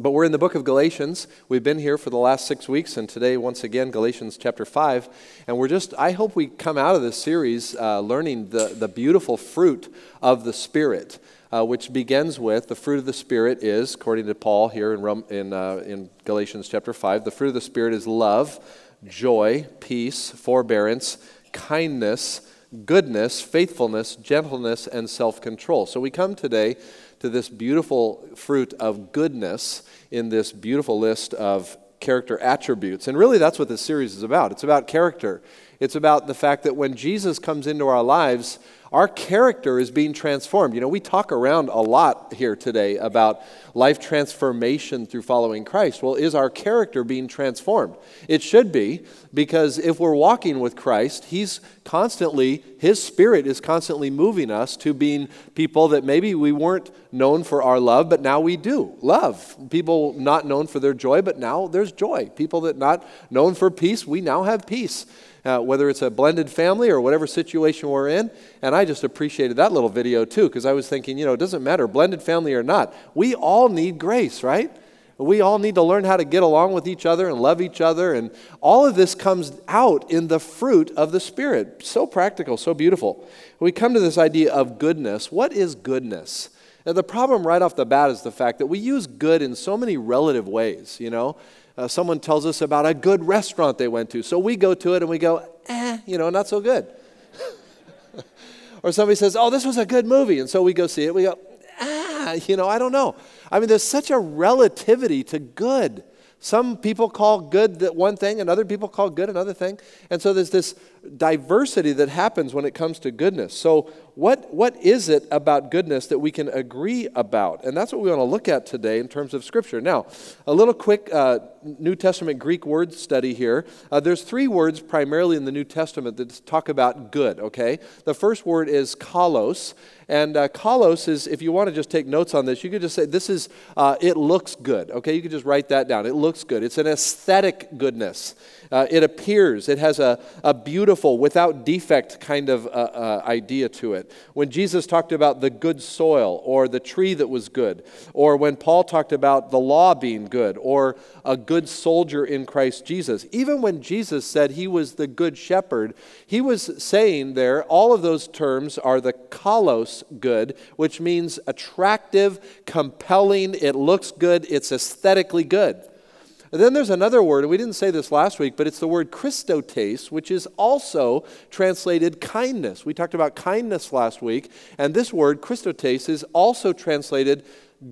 But we're in the book of Galatians. We've been here for the last six weeks, and today, once again, Galatians chapter 5. And we're just, I hope we come out of this series uh, learning the, the beautiful fruit of the Spirit, uh, which begins with the fruit of the Spirit is, according to Paul here in, Rome, in, uh, in Galatians chapter 5, the fruit of the Spirit is love, joy, peace, forbearance, kindness, goodness, faithfulness, gentleness, and self control. So we come today to this beautiful fruit of goodness in this beautiful list of character attributes. And really, that's what this series is about. It's about character. It's about the fact that when Jesus comes into our lives, our character is being transformed. You know, we talk around a lot here today about life transformation through following Christ. Well, is our character being transformed? It should be, because if we're walking with Christ, He's constantly, His Spirit is constantly moving us to being people that maybe we weren't known for our love, but now we do love. People not known for their joy, but now there's joy. People that not known for peace, we now have peace uh, whether it's a blended family or whatever situation we're in. And I just appreciated that little video too, because I was thinking, you know, it doesn't matter, blended family or not, we all need grace, right? We all need to learn how to get along with each other and love each other. And all of this comes out in the fruit of the Spirit. So practical, so beautiful. We come to this idea of goodness. What is goodness? And the problem right off the bat is the fact that we use good in so many relative ways, you know uh, someone tells us about a good restaurant they went to. So we go to it and we go, eh, you know, not so good. or somebody says, oh, this was a good movie. And so we go see it. We go, ah, you know, I don't know. I mean, there's such a relativity to good. Some people call good one thing, and other people call good another thing. And so there's this diversity that happens when it comes to goodness. So, what, what is it about goodness that we can agree about? And that's what we want to look at today in terms of Scripture. Now, a little quick uh, New Testament Greek word study here. Uh, there's three words primarily in the New Testament that talk about good, okay? The first word is kalos. And uh, kalos is, if you want to just take notes on this, you could just say, this is, uh, it looks good, okay? You could just write that down. It looks good. It's an aesthetic goodness. Uh, it appears, it has a, a beautiful, without defect kind of uh, uh, idea to it. When Jesus talked about the good soil or the tree that was good, or when Paul talked about the law being good or a good soldier in Christ Jesus, even when Jesus said he was the good shepherd, he was saying there, all of those terms are the kalos good, which means attractive, compelling, it looks good, it's aesthetically good. And then there's another word, and we didn't say this last week, but it's the word Christotes, which is also translated kindness. We talked about kindness last week, and this word, Christotes, is also translated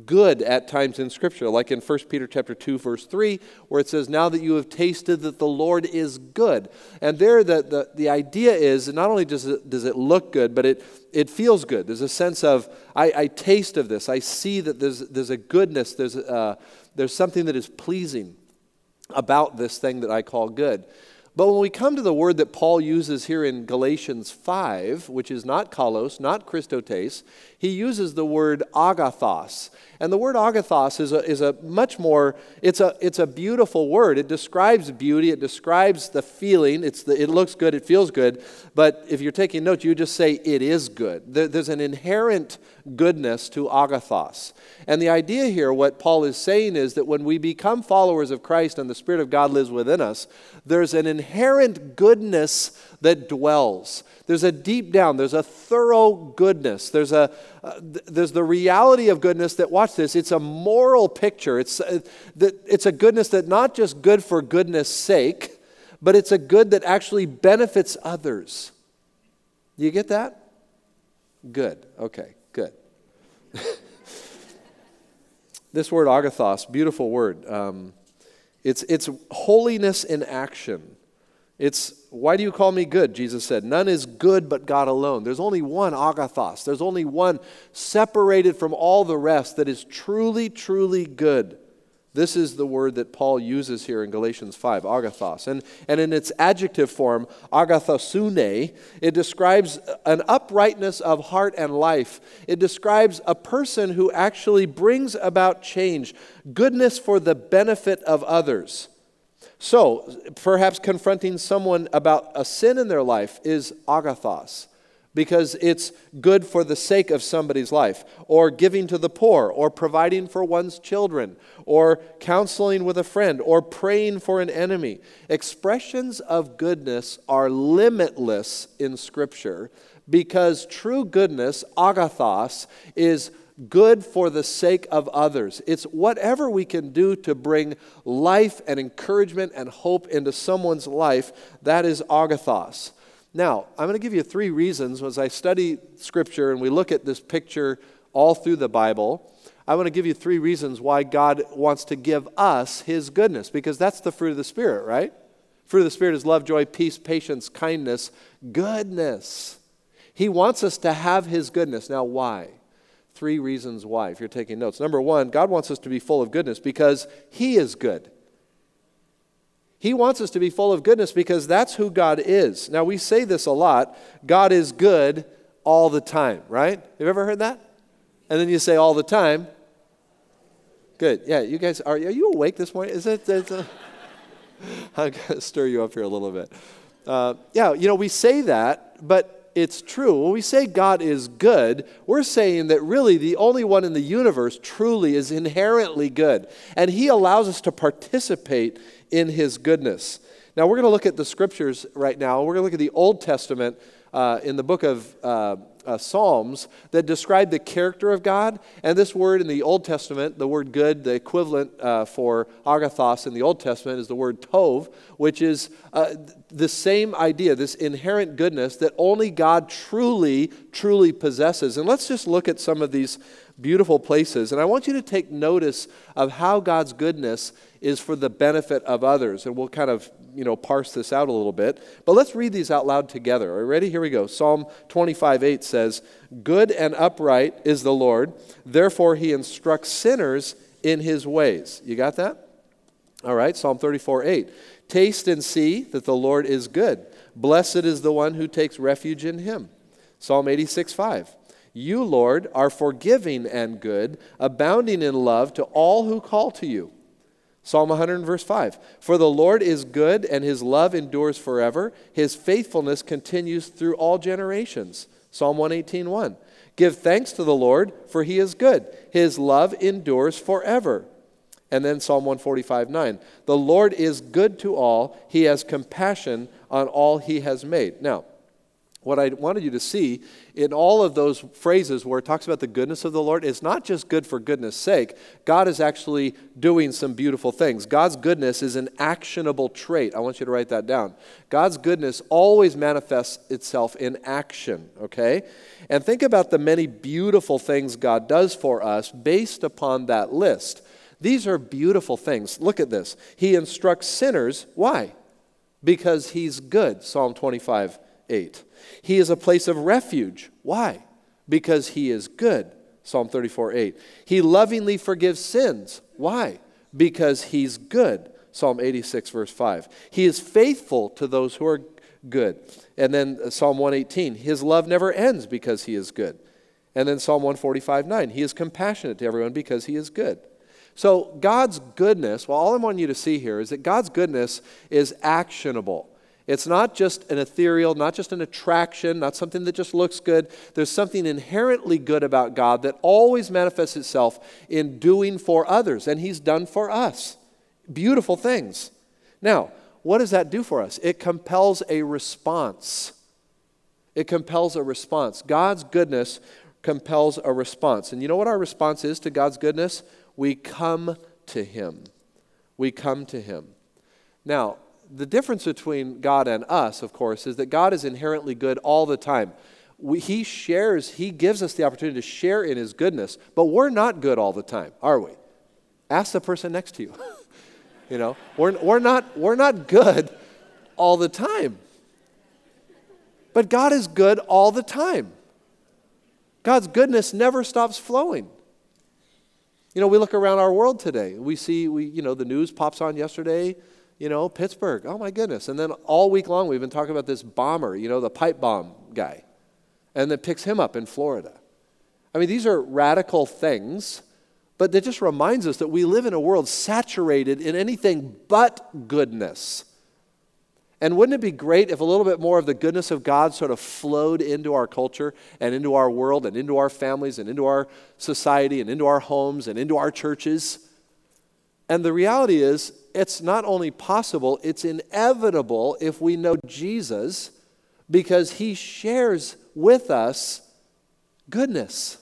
good at times in scripture like in 1 peter chapter 2 verse 3 where it says now that you have tasted that the lord is good. And there the, the, the idea is not only does it, does it look good but it, it feels good. There's a sense of I, I taste of this. I see that there's, there's a goodness. There's, uh, there's something that is pleasing about this thing that I call good. But when we come to the word that Paul uses here in Galatians 5, which is not kalos, not Christotes, he uses the word agathos. And the word agathos is a, is a much more, it's a, it's a beautiful word. It describes beauty, it describes the feeling, it's the, it looks good, it feels good. But if you're taking notes, you just say it is good. There, there's an inherent goodness to agathos. And the idea here, what Paul is saying is that when we become followers of Christ and the Spirit of God lives within us, there's an inherent goodness that dwells. There's a deep down, there's a thorough goodness. There's, a, uh, there's the reality of goodness that, watch this, it's a moral picture. It's, uh, that, it's a goodness that not just good for goodness sake, but it's a good that actually benefits others. Do You get that? Good. Okay, good. this word agathos, beautiful word. Um, it's, it's holiness in action. It's, why do you call me good? Jesus said, None is good but God alone. There's only one agathos. There's only one separated from all the rest that is truly, truly good. This is the word that Paul uses here in Galatians 5, agathos. And, and in its adjective form, agathosune, it describes an uprightness of heart and life. It describes a person who actually brings about change, goodness for the benefit of others. So, perhaps confronting someone about a sin in their life is agathos. because it's good for the sake of somebody's life, or giving to the poor, or providing for one's children, or counseling with a friend, or praying for an enemy. Expressions of goodness are limitless in Scripture because true goodness, agathos, is good for the sake of others. It's whatever we can do to bring life and encouragement and hope into someone's life. That is agathos. Now, I'm going to give you three reasons as I study Scripture and we look at this picture all through the Bible. I want to give you three reasons why God wants to give us His goodness, because that's the fruit of the Spirit, right? Fruit of the Spirit is love, joy, peace, patience, kindness, goodness. He wants us to have His goodness. Now, why? Three reasons why, if you're taking notes. Number one, God wants us to be full of goodness because He is good. He wants us to be full of goodness because that's who God is. Now, we say this a lot God is good all the time, right? You ever heard that? And then you say all the time. Good. Yeah, you guys, are, are you awake this morning? Is it? I'm going to stir you up here a little bit. Uh, yeah, you know, we say that, but it's true. When we say God is good, we're saying that really the only one in the universe truly is inherently good. And He allows us to participate in his goodness. Now, we're going to look at the scriptures right now. We're going to look at the Old Testament uh, in the book of uh, uh, Psalms that describe the character of God. And this word in the Old Testament, the word good, the equivalent uh, for agathos in the Old Testament is the word tov, which is uh, the same idea, this inherent goodness that only God truly, truly possesses. And let's just look at some of these beautiful places. And I want you to take notice of how God's goodness is for the benefit of others. And we'll kind of, you know, parse this out a little bit. But let's read these out loud together. Are you ready? Here we go. Psalm 25 8 says, Good and upright is the Lord, therefore he instructs sinners in his ways. You got that? All right, Psalm 34 8. Taste and see that the Lord is good. Blessed is the one who takes refuge in him. Psalm 86 5. You, Lord, are forgiving and good, abounding in love to all who call to you. Psalm 100 verse 5. For the Lord is good and his love endures forever. His faithfulness continues through all generations. Psalm 118 1. Give thanks to the Lord, for he is good. His love endures forever. And then Psalm 145 9. The Lord is good to all, he has compassion on all he has made. Now, what I wanted you to see in all of those phrases where it talks about the goodness of the Lord, is not just good for goodness sake. God is actually doing some beautiful things. God's goodness is an actionable trait. I want you to write that down. God's goodness always manifests itself in action, okay? And think about the many beautiful things God does for us based upon that list. These are beautiful things. Look at this. He instructs sinners. Why? Because he's good. Psalm 25, 8. He is a place of refuge. Why? Because he is good. Psalm 34 8. He lovingly forgives sins. Why? Because he's good. Psalm 86, verse 5. He is faithful to those who are good. And then uh, Psalm 118, his love never ends because he is good. And then Psalm 145, 9, he is compassionate to everyone because he is good. So God's goodness, well, all I want you to see here is that God's goodness is actionable. It's not just an ethereal, not just an attraction, not something that just looks good. There's something inherently good about God that always manifests itself in doing for others, and He's done for us. Beautiful things. Now, what does that do for us? It compels a response. It compels a response. God's goodness compels a response. And you know what our response is to God's goodness? We come to Him. We come to Him. Now, the difference between God and us, of course, is that God is inherently good all the time. We, he shares, He gives us the opportunity to share in His goodness, but we're not good all the time, are we? Ask the person next to you. you know, we're, we're, not, we're not good all the time. But God is good all the time. God's goodness never stops flowing. You know, we look around our world today. We see, we, you know, the news pops on yesterday you know, Pittsburgh. Oh my goodness. And then all week long we've been talking about this bomber, you know, the pipe bomb guy. And then picks him up in Florida. I mean, these are radical things, but it just reminds us that we live in a world saturated in anything but goodness. And wouldn't it be great if a little bit more of the goodness of God sort of flowed into our culture and into our world and into our families and into our society and into our homes and into our churches? And the reality is, it's not only possible, it's inevitable if we know Jesus because he shares with us goodness.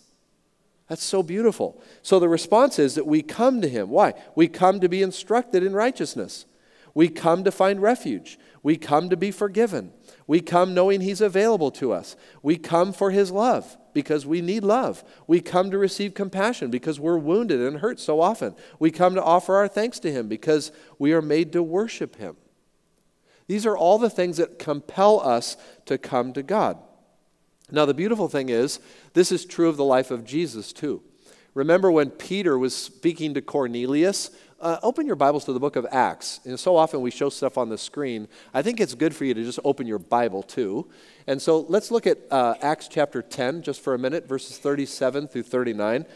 That's so beautiful. So the response is that we come to him. Why? We come to be instructed in righteousness. We come to find refuge. We come to be forgiven. We come knowing He's available to us. We come for His love because we need love. We come to receive compassion because we're wounded and hurt so often. We come to offer our thanks to Him because we are made to worship Him. These are all the things that compel us to come to God. Now, the beautiful thing is, this is true of the life of Jesus too. Remember when Peter was speaking to Cornelius? Uh, open your Bibles to the book of Acts. And so often we show stuff on the screen. I think it's good for you to just open your Bible too. And so let's look at uh, Acts chapter 10 just for a minute, verses 37 through 39.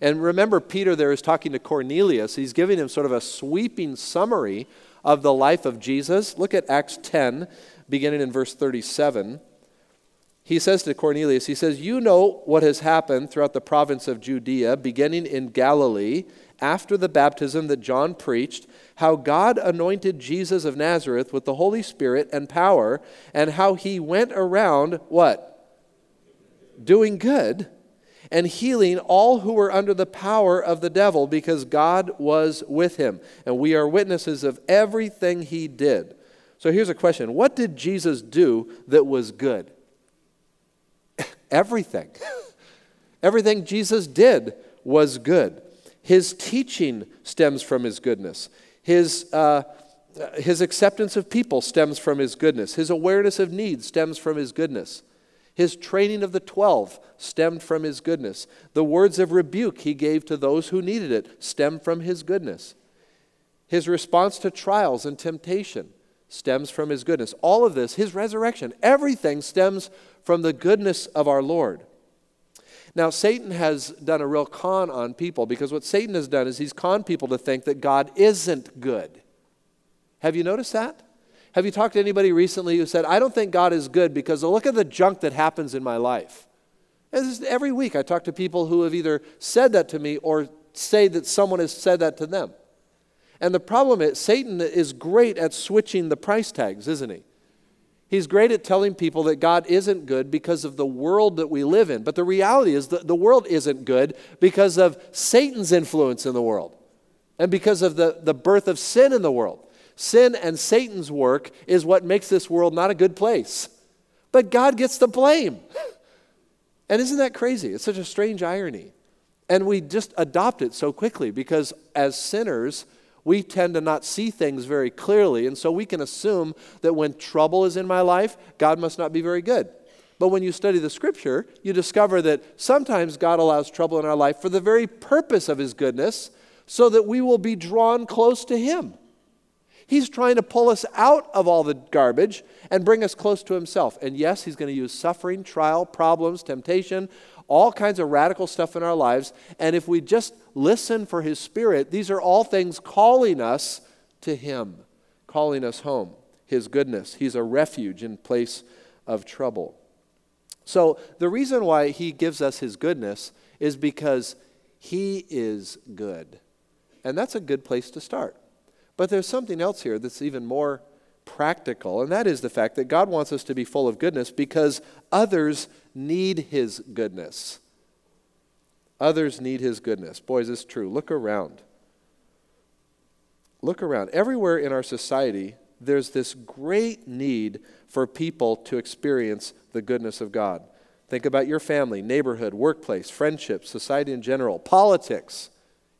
And remember, Peter there is talking to Cornelius. He's giving him sort of a sweeping summary of the life of Jesus. Look at Acts 10, beginning in verse 37 he says to Cornelius, he says, You know what has happened throughout the province of Judea, beginning in Galilee after the baptism that John preached, how God anointed Jesus of Nazareth with the Holy Spirit and power, and how he went around what? Doing good and healing all who were under the power of the devil because God was with him. And we are witnesses of everything he did. So here's a question What did Jesus do that was good? Everything. Everything Jesus did was good. His teaching stems from his goodness. His, uh, his acceptance of people stems from his goodness. His awareness of needs stems from his goodness. His training of the 12 stemmed from his goodness. The words of rebuke he gave to those who needed it stemmed from his goodness. His response to trials and temptation stems from his goodness. All of this, his resurrection, everything stems from the goodness of our Lord. Now, Satan has done a real con on people because what Satan has done is he's conned people to think that God isn't good. Have you noticed that? Have you talked to anybody recently who said, I don't think God is good because look at the junk that happens in my life? every week I talk to people who have either said that to me or say that someone has said that to them. And the problem is, Satan is great at switching the price tags, isn't he? He's great at telling people that God isn't good because of the world that we live in. But the reality is that the world isn't good because of Satan's influence in the world and because of the, the birth of sin in the world. Sin and Satan's work is what makes this world not a good place. But God gets the blame. And isn't that crazy? It's such a strange irony. And we just adopt it so quickly because as sinners, we tend to not see things very clearly. And so we can assume that when trouble is in my life, God must not be very good. But when you study the scripture, you discover that sometimes God allows trouble in our life for the very purpose of his goodness, so that we will be drawn close to him. He's trying to pull us out of all the garbage and bring us close to himself. And yes, he's going to use suffering, trial, problems, temptation, all kinds of radical stuff in our lives. And if we just listen for His Spirit, these are all things calling us to Him, calling us home. His goodness. He's a refuge in place of trouble. So, the reason why He gives us His goodness is because He is good. And that's a good place to start. But there's something else here that's even more practical, and that is the fact that God wants us to be full of goodness because others need His goodness. Others need His goodness. Boys, it's true. Look around. Look around. Everywhere in our society, there's this great need for people to experience the goodness of God. Think about your family, neighborhood, workplace, friendships, society in general, politics,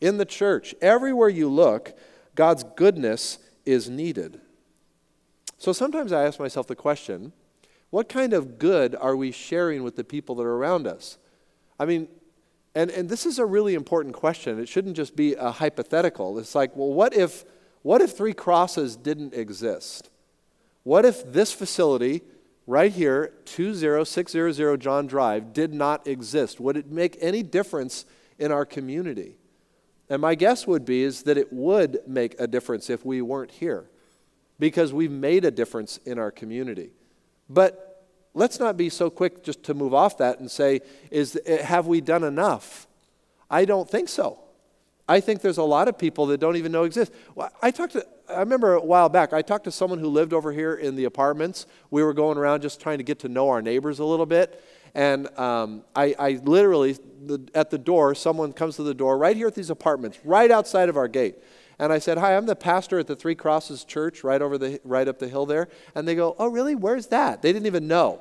in the church. Everywhere you look, God's goodness is needed. So sometimes I ask myself the question what kind of good are we sharing with the people that are around us? I mean, and, and this is a really important question. It shouldn't just be a hypothetical. It's like, well, what if, what if Three Crosses didn't exist? What if this facility right here, 20600 John Drive, did not exist? Would it make any difference in our community? And my guess would be is that it would make a difference if we weren't here. Because we've made a difference in our community. But let's not be so quick just to move off that and say, is, have we done enough? I don't think so. I think there's a lot of people that don't even know exist. I talked to, I remember a while back, I talked to someone who lived over here in the apartments. We were going around just trying to get to know our neighbors a little bit. And um, I, I, literally, the, at the door, someone comes to the door right here at these apartments, right outside of our gate. And I said, Hi, I'm the pastor at the Three Crosses Church right, over the, right up the hill there. And they go, Oh, really? Where's that? They didn't even know.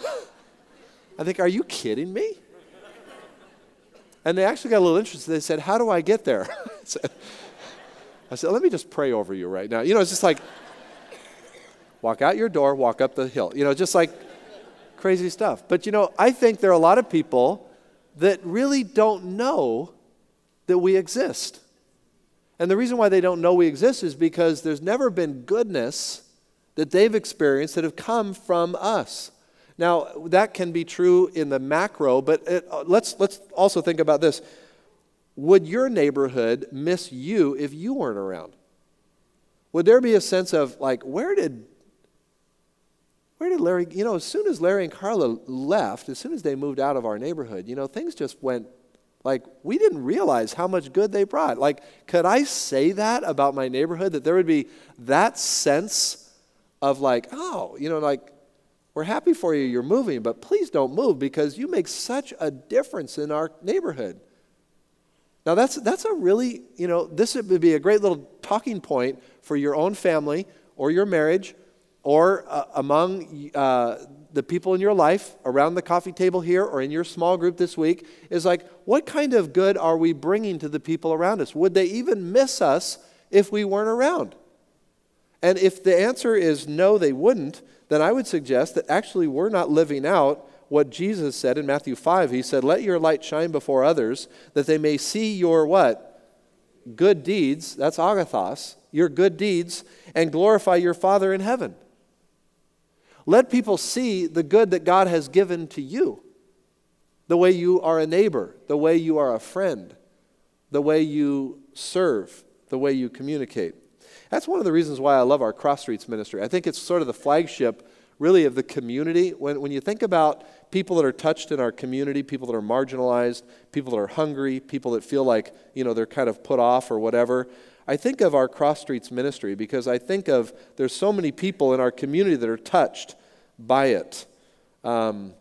I think, Are you kidding me? And they actually got a little interested. They said, How do I get there? I said, Let me just pray over you right now. You know, it's just like, walk out your door, walk up the hill. You know, just like crazy stuff. But you know, I think there are a lot of people that really don't know that we exist. And the reason why they don't know we exist is because there's never been goodness that they've experienced that have come from us. Now, that can be true in the macro, but it, uh, let's, let's also think about this. Would your neighborhood miss you if you weren't around? Would there be a sense of, like, where did where did Larry, you know, as soon as Larry and Carla left, as soon as they moved out of our neighborhood, you know, things just went like we didn't realize how much good they brought. Like, could I say that about my neighborhood? That there would be that sense of like, oh, you know, like, we're happy for you, you're moving, but please don't move because you make such a difference in our neighborhood. Now, that's, that's a really, you know, this would be a great little talking point for your own family or your marriage or uh, among uh, the people in your life around the coffee table here or in your small group this week is like, what kind of good are we bringing to the people around us? Would they even miss us if we weren't around? And if the answer is no, they wouldn't, then I would suggest that actually we're not living out what Jesus said in Matthew 5. He said, Let your light shine before others, that they may see your what? Good deeds, that's agathos, your good deeds, and glorify your Father in heaven. Let people see the good that God has given to you the way you are a neighbor, the way you are a friend, the way you serve, the way you communicate. That's one of the reasons why I love our Cross Streets ministry. I think it's sort of the flagship, really, of the community. When, when you think about people that are touched in our community, people that are marginalized, people that are hungry, people that feel like, you know, they're kind of put off or whatever, I think of our Cross Streets ministry because I think of there's so many people in our community that are touched by it. Um,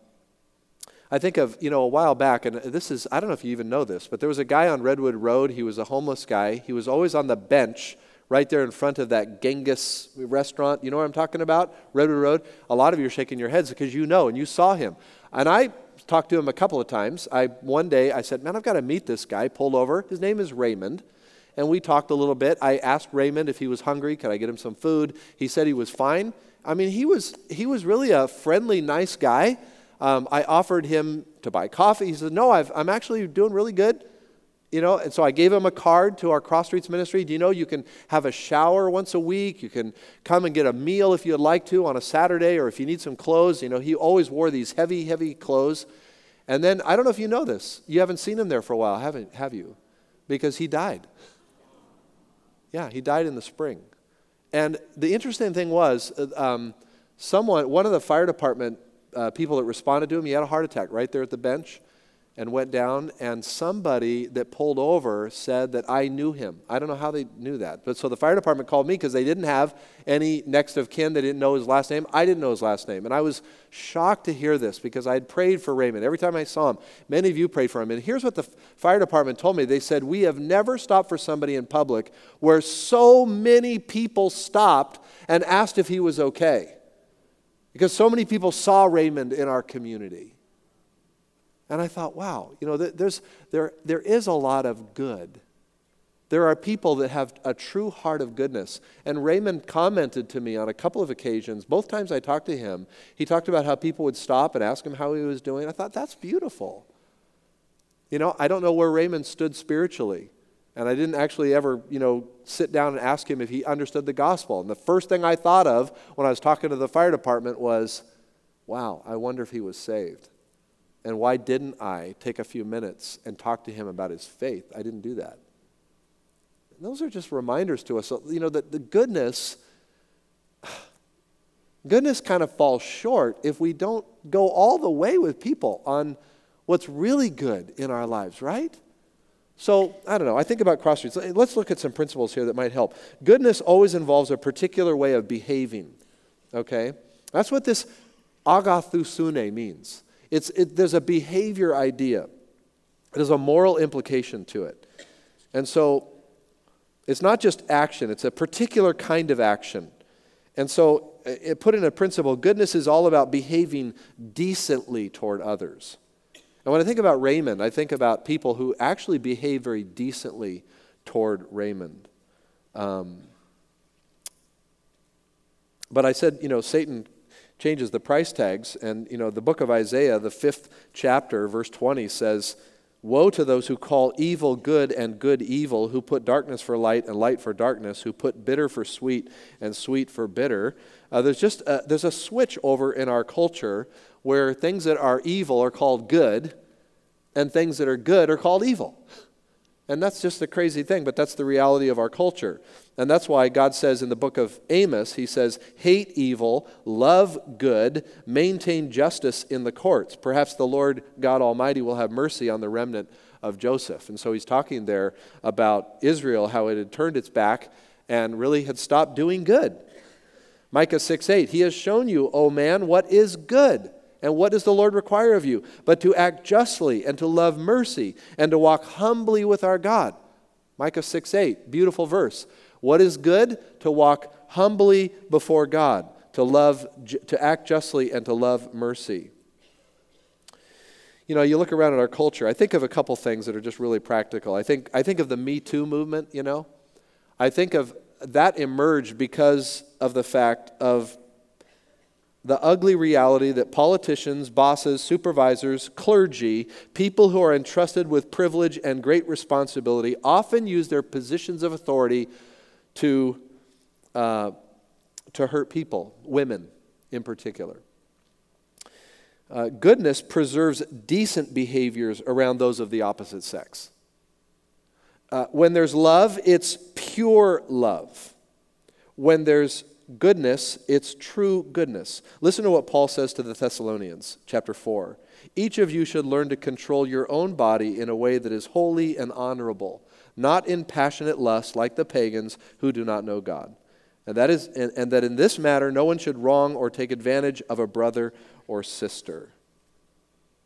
I think of, you know, a while back, and this is, I don't know if you even know this, but there was a guy on Redwood Road. He was a homeless guy. He was always on the bench right there in front of that Genghis restaurant. You know what I'm talking about? Redwood Road. A lot of you are shaking your heads because you know and you saw him. And I talked to him a couple of times. I, one day I said, Man, I've got to meet this guy. Pulled over. His name is Raymond and we talked a little bit. I asked Raymond if he was hungry. Could I get him some food? He said he was fine. I mean, he was, he was really a friendly, nice guy. Um, I offered him to buy coffee. He said, No, i am actually doing really good. You know, and so I gave him a card to our Cross Streets ministry. Do you know you can have a shower once a week? You can come and get a meal if you'd like to on a Saturday, or if you need some clothes. You know, he always wore these heavy, heavy clothes. And then I don't know if you know this. You haven't seen him there for a while, haven't have you? Because he died. Yeah, he died in the spring. And the interesting thing was, uh, um, someone, one of the fire department uh, people that responded to him, he had a heart attack right there at the bench and went down, and somebody that pulled over said that I knew him. I don't know how they knew that. But so the fire department called me because they didn't have any next of kin. They didn't know his last name. I didn't know his last name. And I was shocked to hear this because I had prayed for Raymond. Every time I saw him, many of you prayed for him. And here's what the fire department told me they said, We have never stopped for somebody in public where so many people stopped and asked if he was okay. Because so many people saw Raymond in our community. And I thought, wow, you know, there's, there, there is a lot of good. There are people that have a true heart of goodness. And Raymond commented to me on a couple of occasions, both times I talked to him, he talked about how people would stop and ask him how he was doing. I thought, that's beautiful. You know, I don't know where Raymond stood spiritually. And I didn't actually ever, you know, sit down and ask him if he understood the gospel. And the first thing I thought of when I was talking to the fire department was, wow, I wonder if he was saved. And why didn't I take a few minutes and talk to him about his faith? I didn't do that. those are just reminders to us. You know, that the goodness, goodness kind of falls short if we don't go all the way with people on what's really good in our lives, right? So, I don't know. I think about cross streets. Let's look at some principles here that might help. Goodness always involves a particular way of behaving, okay? That's what this agathosune means. It's, it, there's a behavior idea, there's a moral implication to it. And so, it's not just action, it's a particular kind of action. And so, it put in a principle goodness is all about behaving decently toward others. And when I think about Raymond, I think about people who actually behave very decently toward Raymond. Um, but I said, you know, Satan changes the price tags. And, you know, the book of Isaiah, the fifth chapter, verse 20 says, Woe to those who call evil good and good evil, who put darkness for light and light for darkness, who put bitter for sweet and sweet for bitter. Uh, there's just a, there's a switch over in our culture where things that are evil are called good, and things that are good are called evil. And that's just a crazy thing, but that's the reality of our culture. And that's why God says in the book of Amos, He says, hate evil, love good, maintain justice in the courts. Perhaps the Lord God Almighty will have mercy on the remnant of Joseph. And so He's talking there about Israel, how it had turned its back and really had stopped doing good. Micah 6 8, He has shown you, O man, what is good. And what does the Lord require of you? But to act justly and to love mercy and to walk humbly with our God. Micah 6 8, beautiful verse. What is good? To walk humbly before God, to love, to act justly and to love mercy. You know, you look around at our culture, I think of a couple things that are just really practical. I think, I think of the Me Too movement, you know. I think of that emerged because of the fact of the ugly reality that politicians, bosses, supervisors, clergy, people who are entrusted with privilege and great responsibility often use their positions of authority to, uh, to hurt people, women in particular. Uh, goodness preserves decent behaviors around those of the opposite sex. Uh, when there's love, it's pure love. When there's goodness, it's true goodness. Listen to what Paul says to the Thessalonians, chapter 4. Each of you should learn to control your own body in a way that is holy and honorable, not in passionate lust like the pagans who do not know God. And that, is, and, and that in this matter, no one should wrong or take advantage of a brother or sister.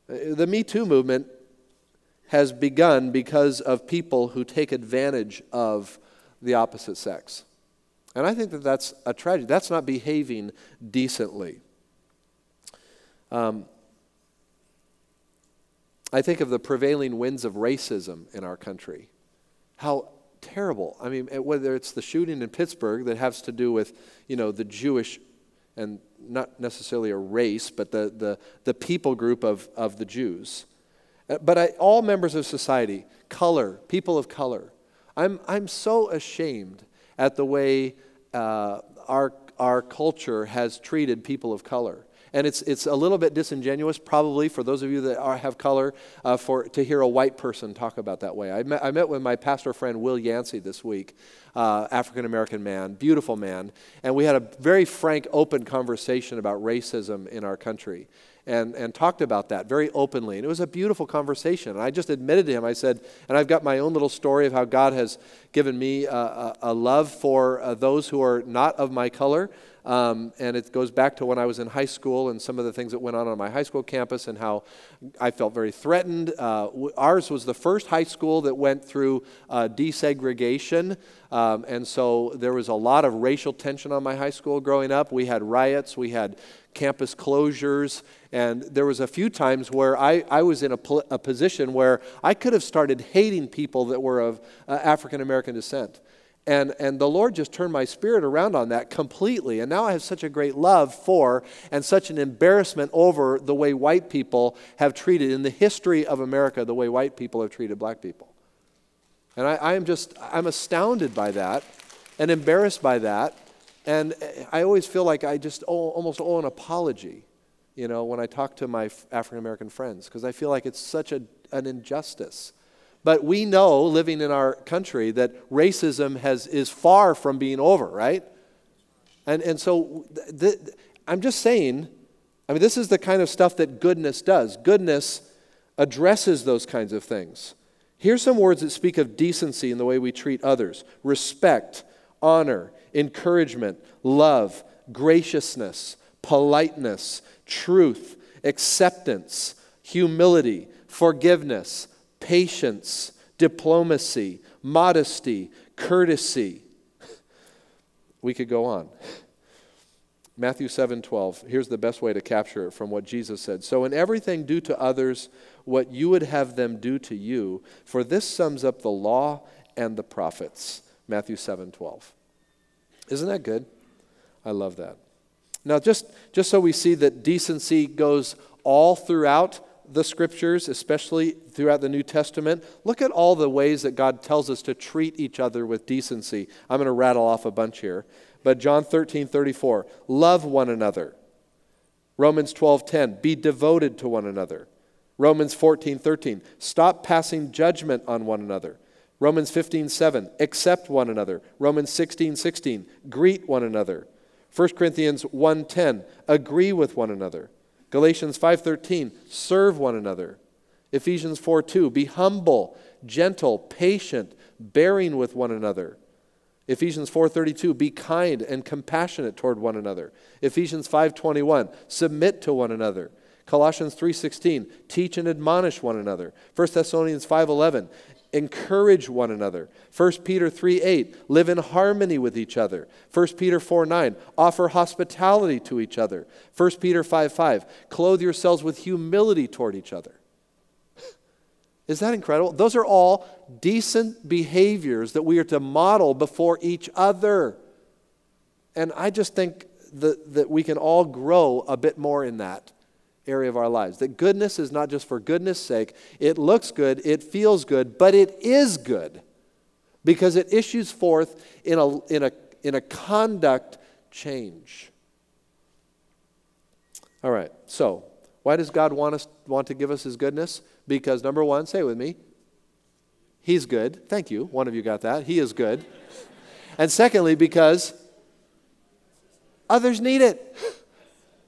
The Me Too movement has begun because of people who take advantage of the opposite sex. And I think that that's a tragedy. That's not behaving decently. Um, I think of the prevailing winds of racism in our country. How terrible. I mean, whether it's the shooting in Pittsburgh that has to do with, you know, the Jewish and not necessarily a race, but the, the, the people group of, of the Jews. Uh, but I, all members of society, color, people of color. I'm, I'm so ashamed at the way uh, our, our culture has treated people of color. And it's, it's a little bit disingenuous, probably, for those of you that are, have color, uh, for, to hear a white person talk about that way. I met, I met with my pastor friend Will Yancey this week, uh, African American man, beautiful man, and we had a very frank, open conversation about racism in our country and, and talked about that very openly. And it was a beautiful conversation. And I just admitted to him, I said, and I've got my own little story of how God has given me a, a, a love for uh, those who are not of my color. Um, and it goes back to when I was in high school and some of the things that went on on my high school campus and how I felt very threatened. Uh, ours was the first high school that went through uh, desegregation. Um, and so there was a lot of racial tension on my high school growing up. We had riots, we had campus closures, and there was a few times where I, I was in a, pl- a position where I could have started hating people that were of uh, African American descent. And, and the Lord just turned my spirit around on that completely. And now I have such a great love for and such an embarrassment over the way white people have treated, in the history of America, the way white people have treated black people. And I, I am just, I'm astounded by that and embarrassed by that. And I always feel like I just owe, almost owe an apology, you know, when I talk to my African American friends, because I feel like it's such a, an injustice. But we know, living in our country, that racism has, is far from being over, right? And, and so th- th- I'm just saying, I mean, this is the kind of stuff that goodness does. Goodness addresses those kinds of things. Here's some words that speak of decency in the way we treat others respect, honor, encouragement, love, graciousness, politeness, truth, acceptance, humility, forgiveness, patience, diplomacy, modesty, courtesy. We could go on. Matthew 7 12. Here's the best way to capture it from what Jesus said. So, in everything, do to others what you would have them do to you, for this sums up the law and the prophets. Matthew 7 12. Isn't that good? I love that. Now, just, just so we see that decency goes all throughout the scriptures, especially throughout the New Testament, look at all the ways that God tells us to treat each other with decency. I'm going to rattle off a bunch here. But John 13, 34, love one another. Romans 12, 10, be devoted to one another. Romans 14, 13, stop passing judgment on one another. Romans 15, 7, accept one another. Romans 16, 16, greet one another. 1 Corinthians 1, 10, agree with one another. Galatians 5:13, serve one another. Ephesians 4:2, be humble, gentle, patient, bearing with one another. Ephesians 4:32, be kind and compassionate toward one another. Ephesians 5:21, submit to one another. Colossians 3:16, teach and admonish one another. 1 Thessalonians 5:11, encourage one another. 1 Peter 3 8, live in harmony with each other. 1 Peter 4 9, offer hospitality to each other. 1 Peter 5 5, clothe yourselves with humility toward each other. Is that incredible? Those are all decent behaviors that we are to model before each other. And I just think that, that we can all grow a bit more in that area of our lives. That goodness is not just for goodness sake. It looks good, it feels good, but it is good because it issues forth in a, in a, in a conduct change. All right, so why does God want, us, want to give us his goodness? Because number one, say with me, he's good. Thank you. One of you got that. He is good. and secondly, because others need it.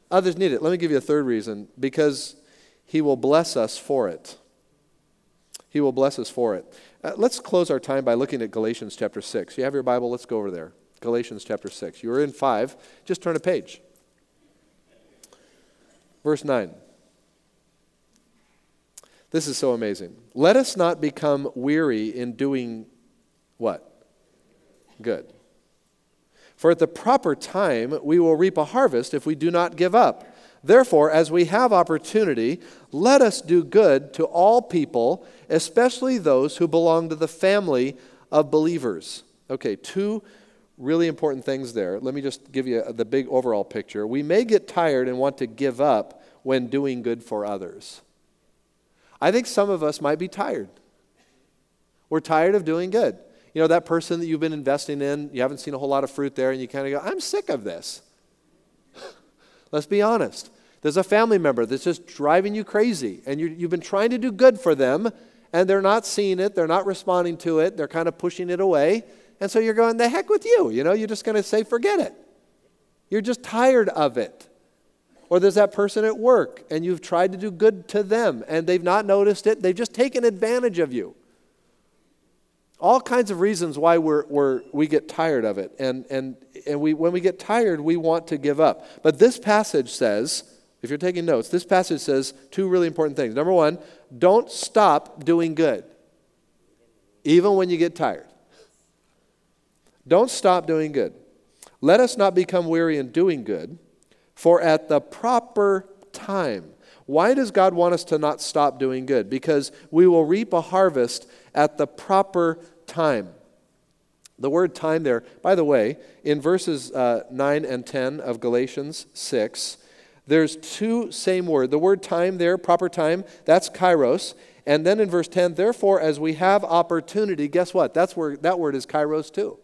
Others need it. Let me give you a third reason because he will bless us for it. He will bless us for it. Uh, let's close our time by looking at Galatians chapter 6. You have your Bible? Let's go over there. Galatians chapter 6. You are in 5. Just turn a page. Verse 9. This is so amazing. Let us not become weary in doing what? Good. For at the proper time we will reap a harvest if we do not give up. Therefore, as we have opportunity, let us do good to all people, especially those who belong to the family of believers. Okay, two really important things there. Let me just give you the big overall picture. We may get tired and want to give up when doing good for others. I think some of us might be tired. We're tired of doing good you know, that person that you've been investing in, you haven't seen a whole lot of fruit there, and you kind of go, I'm sick of this. Let's be honest. There's a family member that's just driving you crazy, and you have been trying to do good for them, and they're not seeing it, they're not responding to it, they're kind of pushing it away. And so you're going, the heck with you. You know, you're just going to say, forget it. You're just tired of it. Or there's that person at work, and you've tried to do good to them, and they've not noticed it, they've just taken advantage of you all kinds of reasons why we're, we're, we get tired of it. And, and, and we, when we get tired, we want to give up. But this passage says, if you're taking notes, this passage says two really important things. Number one, don't stop doing good, even when you get tired. Don't stop doing good. Let us not become weary in doing good, for at the proper time. Why does God want us to not stop doing good? Because we will reap a harvest at the proper time. The word time there, by the way, in verses uh, 9 and 10 of Galatians 6, there's two same word. The word time there, proper time, that's kairos. And then in verse 10, therefore, as we have opportunity, guess what? That's where that word is kairos too.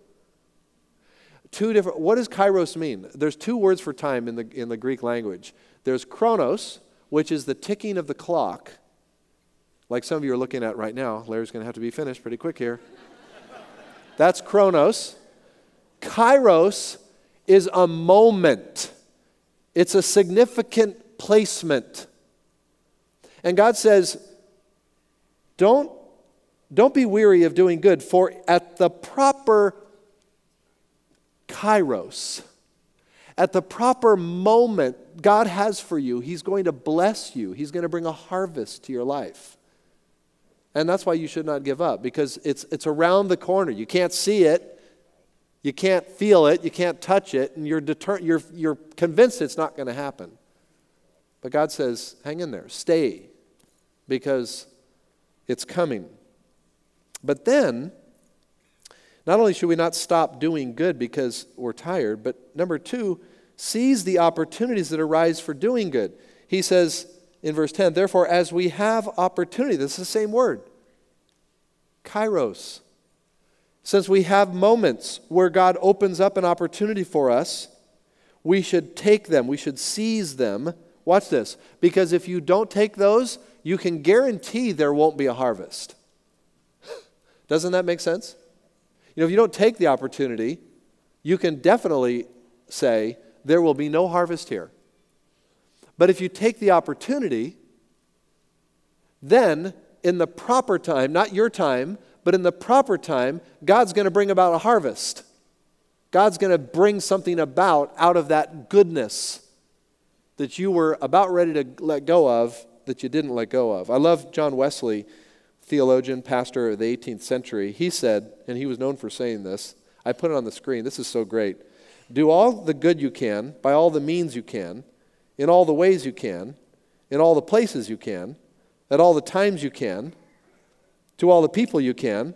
Two different, what does kairos mean? There's two words for time in the, in the Greek language. There's chronos, which is the ticking of the clock, like some of you are looking at right now. Larry's going to have to be finished pretty quick here. That's chronos. Kairos is a moment, it's a significant placement. And God says, don't, don't be weary of doing good, for at the proper kairos, at the proper moment God has for you, He's going to bless you. He's going to bring a harvest to your life. And that's why you should not give up, because it's, it's around the corner. You can't see it, you can't feel it, you can't touch it, and you're, deter- you're, you're convinced it's not going to happen. But God says, hang in there, stay, because it's coming. But then, not only should we not stop doing good because we're tired, but number two, seize the opportunities that arise for doing good. He says in verse 10, therefore, as we have opportunity, this is the same word, kairos. Since we have moments where God opens up an opportunity for us, we should take them, we should seize them. Watch this, because if you don't take those, you can guarantee there won't be a harvest. Doesn't that make sense? You know, if you don't take the opportunity, you can definitely say, there will be no harvest here. But if you take the opportunity, then in the proper time, not your time, but in the proper time, God's going to bring about a harvest. God's going to bring something about out of that goodness that you were about ready to let go of that you didn't let go of. I love John Wesley, theologian, pastor of the 18th century. He said, and he was known for saying this, I put it on the screen. This is so great. Do all the good you can, by all the means you can, in all the ways you can, in all the places you can, at all the times you can, to all the people you can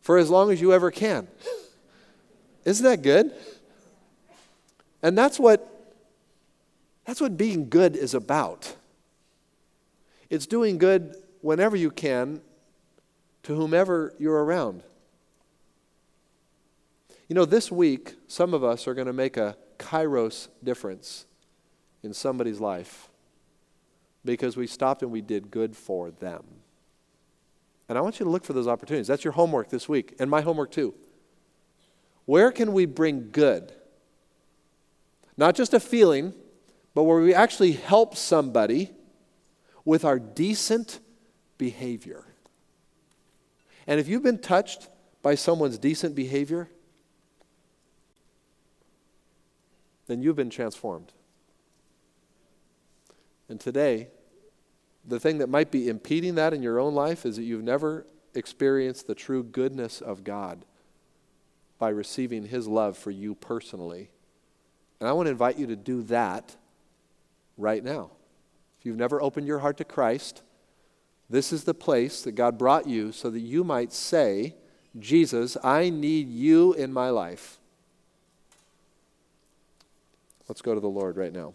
for as long as you ever can. Isn't that good? And that's what that's what being good is about. It's doing good whenever you can to whomever you're around. You know, this week, some of us are going to make a kairos difference in somebody's life because we stopped and we did good for them. And I want you to look for those opportunities. That's your homework this week, and my homework too. Where can we bring good? Not just a feeling, but where we actually help somebody with our decent behavior. And if you've been touched by someone's decent behavior, then you've been transformed. And today, the thing that might be impeding that in your own life is that you've never experienced the true goodness of God by receiving His love for you personally. And I want to invite you to do that right now. If you've never opened your heart to Christ, this is the place that God brought you so that you might say, Jesus, I need you in my life. Let's go to the Lord right now.